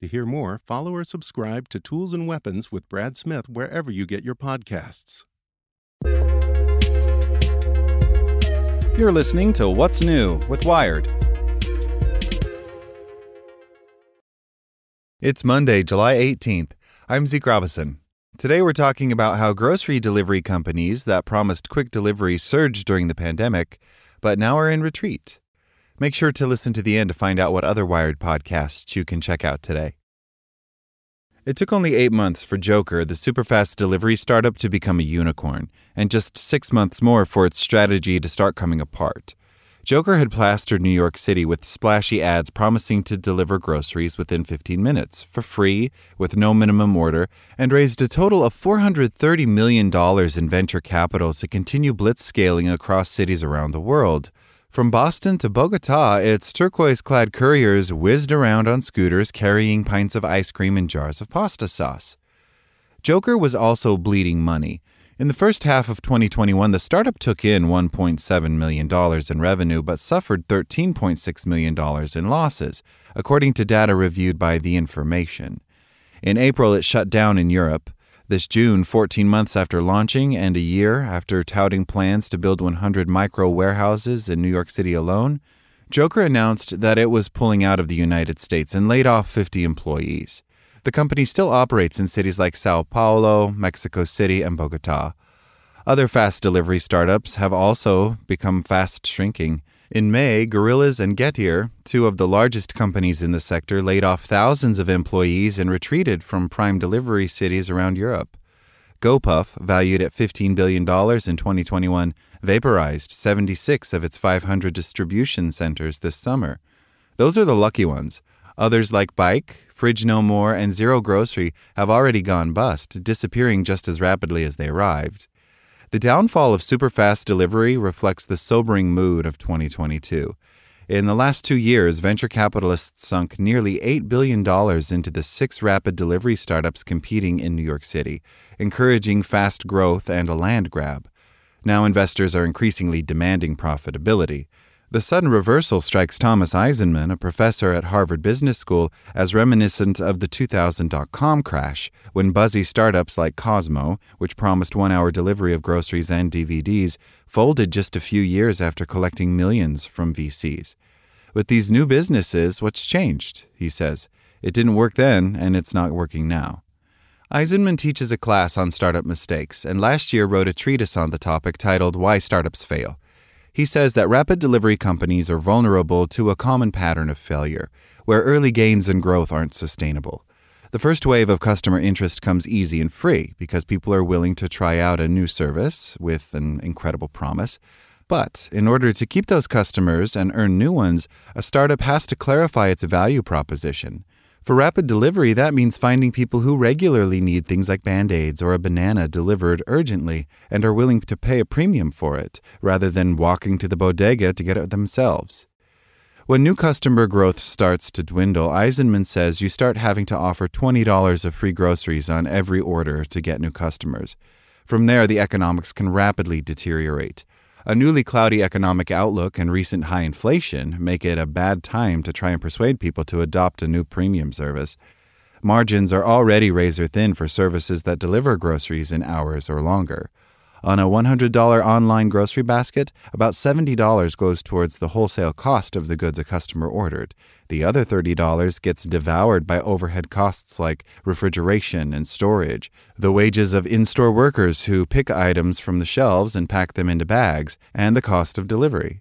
To hear more, follow or subscribe to Tools and Weapons with Brad Smith wherever you get your podcasts. You're listening to What's New with Wired. It's Monday, July 18th. I'm Zeke Robison. Today we're talking about how grocery delivery companies that promised quick delivery surged during the pandemic, but now are in retreat. Make sure to listen to the end to find out what other Wired podcasts you can check out today. It took only eight months for Jokr, the superfast delivery startup, to become a unicorn, and just six months more for its strategy to start coming apart. Jokr had plastered New York City with splashy ads promising to deliver groceries within 15 minutes, for free, with no minimum order, and raised a total of $430 million in venture capital to continue blitz scaling across cities around the world. From Boston to Bogota, its turquoise clad couriers whizzed around on scooters carrying pints of ice cream and jars of pasta sauce. Jokr was also bleeding money. In the first half of 2021, the startup took in $1.7 million in revenue but suffered $13.6 million in losses, according to data reviewed by The Information. In April, it shut down in Europe. This June, 14 months after launching and a year after touting plans to build 100 micro warehouses in New York City alone, Jokr announced that it was pulling out of the United States and laid off 50 employees. The company still operates in cities like Sao Paulo, Mexico City, and Bogota. Other fast delivery startups have also become fast shrinking. In May, Gorillas and Getir, two of the largest companies in the sector, laid off thousands of employees and retreated from prime delivery cities around Europe. GoPuff, valued at $15 billion in 2021, vaporized 76 of its 500 distribution centers this summer. Those are the lucky ones. Others like Buyk, Fridge No More, and Zero Grocery have already gone bust, disappearing just as rapidly as they arrived. The downfall of superfast delivery reflects the sobering mood of 2022. In the last two years, venture capitalists sunk nearly $8 billion into the six rapid delivery startups competing in New York City, encouraging fast growth and a land grab. Now investors are increasingly demanding profitability. The sudden reversal strikes Thomas Eisenmann, a professor at Harvard Business School, as reminiscent of the 2000 dot com crash, when buzzy startups like Kozmo, which promised one hour delivery of groceries and DVDs, folded just a few years after collecting millions from VCs. With these new businesses, what's changed? He says. It didn't work then, and it's not working now. Eisenmann teaches a class on startup mistakes, and last year wrote a treatise on the topic titled Why Startups Fail. He says that rapid delivery companies are vulnerable to a common pattern of failure, where early gains and growth aren't sustainable. The first wave of customer interest comes easy and free because people are willing to try out a new service with an incredible promise. But in order to keep those customers and earn new ones, a startup has to clarify its value proposition. For rapid delivery, that means finding people who regularly need things like band aids or a banana delivered urgently and are willing to pay a premium for it, rather than walking to the bodega to get it themselves. When new customer growth starts to dwindle, Eisenmann says you start having to offer $20 of free groceries on every order to get new customers. From there, the economics can rapidly deteriorate. A newly cloudy economic outlook and recent high inflation make it a bad time to try and persuade people to adopt a new premium service. Margins are already razor thin for services that deliver groceries in hours or longer. On a $100 online grocery basket, about $70 goes towards the wholesale cost of the goods a customer ordered. The other $30 gets devoured by overhead costs like refrigeration and storage, the wages of in store workers who pick items from the shelves and pack them into bags, and the cost of delivery.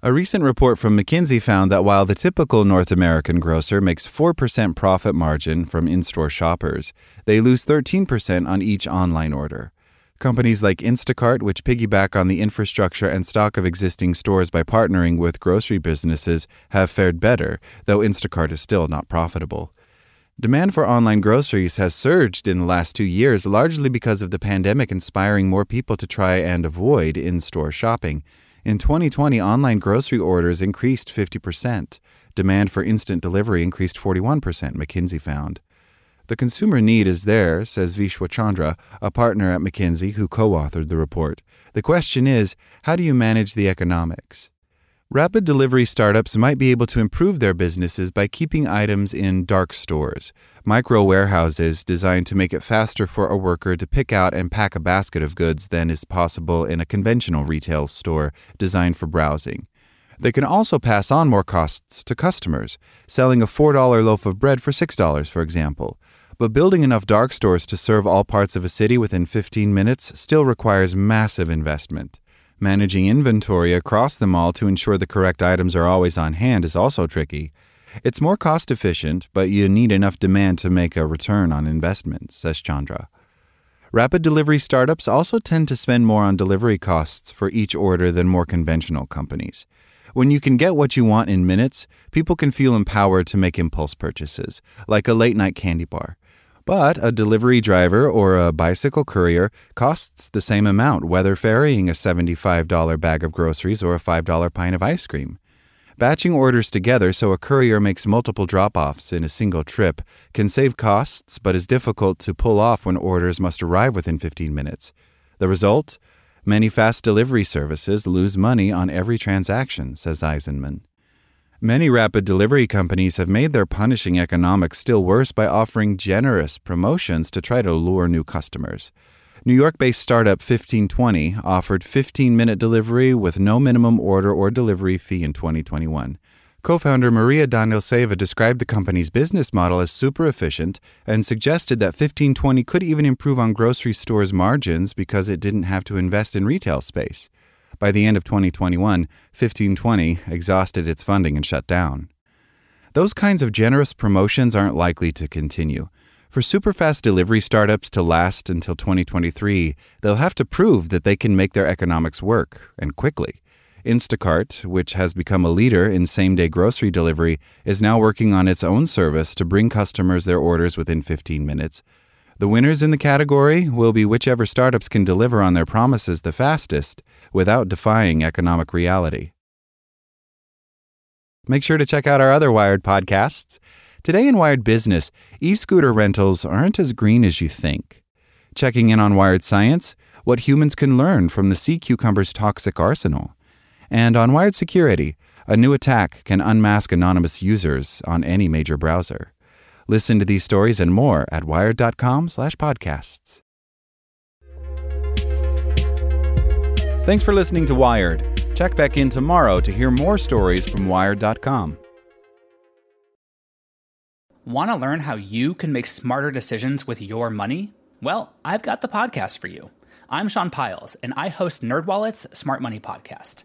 A recent report from McKinsey found that while the typical North American grocer makes 4% profit margin from in store shoppers, they lose 13% on each online order. Companies like Instacart, which piggyback on the infrastructure and stock of existing stores by partnering with grocery businesses, have fared better, though Instacart is still not profitable. Demand for online groceries has surged in the last two years, largely because of the pandemic inspiring more people to try and avoid in store shopping. In 2020, online grocery orders increased 50%. Demand for instant delivery increased 41%, McKinsey found. The consumer need is there, says Vishwa Chandra, a partner at McKinsey who co authored the report. The question is how do you manage the economics? Rapid delivery startups might be able to improve their businesses by keeping items in dark stores, micro warehouses designed to make it faster for a worker to pick out and pack a basket of goods than is possible in a conventional retail store designed for browsing. They can also pass on more costs to customers, selling a $4 loaf of bread for $6, for example. But building enough dark stores to serve all parts of a city within 15 minutes still requires massive investment. Managing inventory across the mall to ensure the correct items are always on hand is also tricky. It's more cost efficient, but you need enough demand to make a return on investment, says Chandra. Rapid delivery startups also tend to spend more on delivery costs for each order than more conventional companies. When you can get what you want in minutes, people can feel empowered to make impulse purchases, like a late night candy bar. But a delivery driver or a bicycle courier costs the same amount whether ferrying a $75 bag of groceries or a $5 pint of ice cream. Batching orders together so a courier makes multiple drop offs in a single trip can save costs but is difficult to pull off when orders must arrive within 15 minutes. The result? Many fast delivery services lose money on every transaction, says Eisenmann. Many rapid delivery companies have made their punishing economics still worse by offering generous promotions to try to lure new customers. New York based startup 1520 offered 15 minute delivery with no minimum order or delivery fee in 2021. Co founder Maria Danielseva described the company's business model as super efficient and suggested that 1520 could even improve on grocery stores' margins because it didn't have to invest in retail space. By the end of 2021, 1520 exhausted its funding and shut down. Those kinds of generous promotions aren't likely to continue. For superfast delivery startups to last until 2023, they'll have to prove that they can make their economics work, and quickly. Instacart, which has become a leader in same day grocery delivery, is now working on its own service to bring customers their orders within 15 minutes. The winners in the category will be whichever startups can deliver on their promises the fastest without defying economic reality. Make sure to check out our other Wired podcasts. Today in Wired Business, e scooter rentals aren't as green as you think. Checking in on Wired Science, what humans can learn from the sea cucumber's toxic arsenal. And on Wired Security, a new attack can unmask anonymous users on any major browser. Listen to these stories and more at wired.com/podcasts. Thanks for listening to Wired. Check back in tomorrow to hear more stories from wired.com. Want to learn how you can make smarter decisions with your money? Well, I've got the podcast for you. I'm Sean Pyles, and I host NerdWallet's Smart Money Podcast.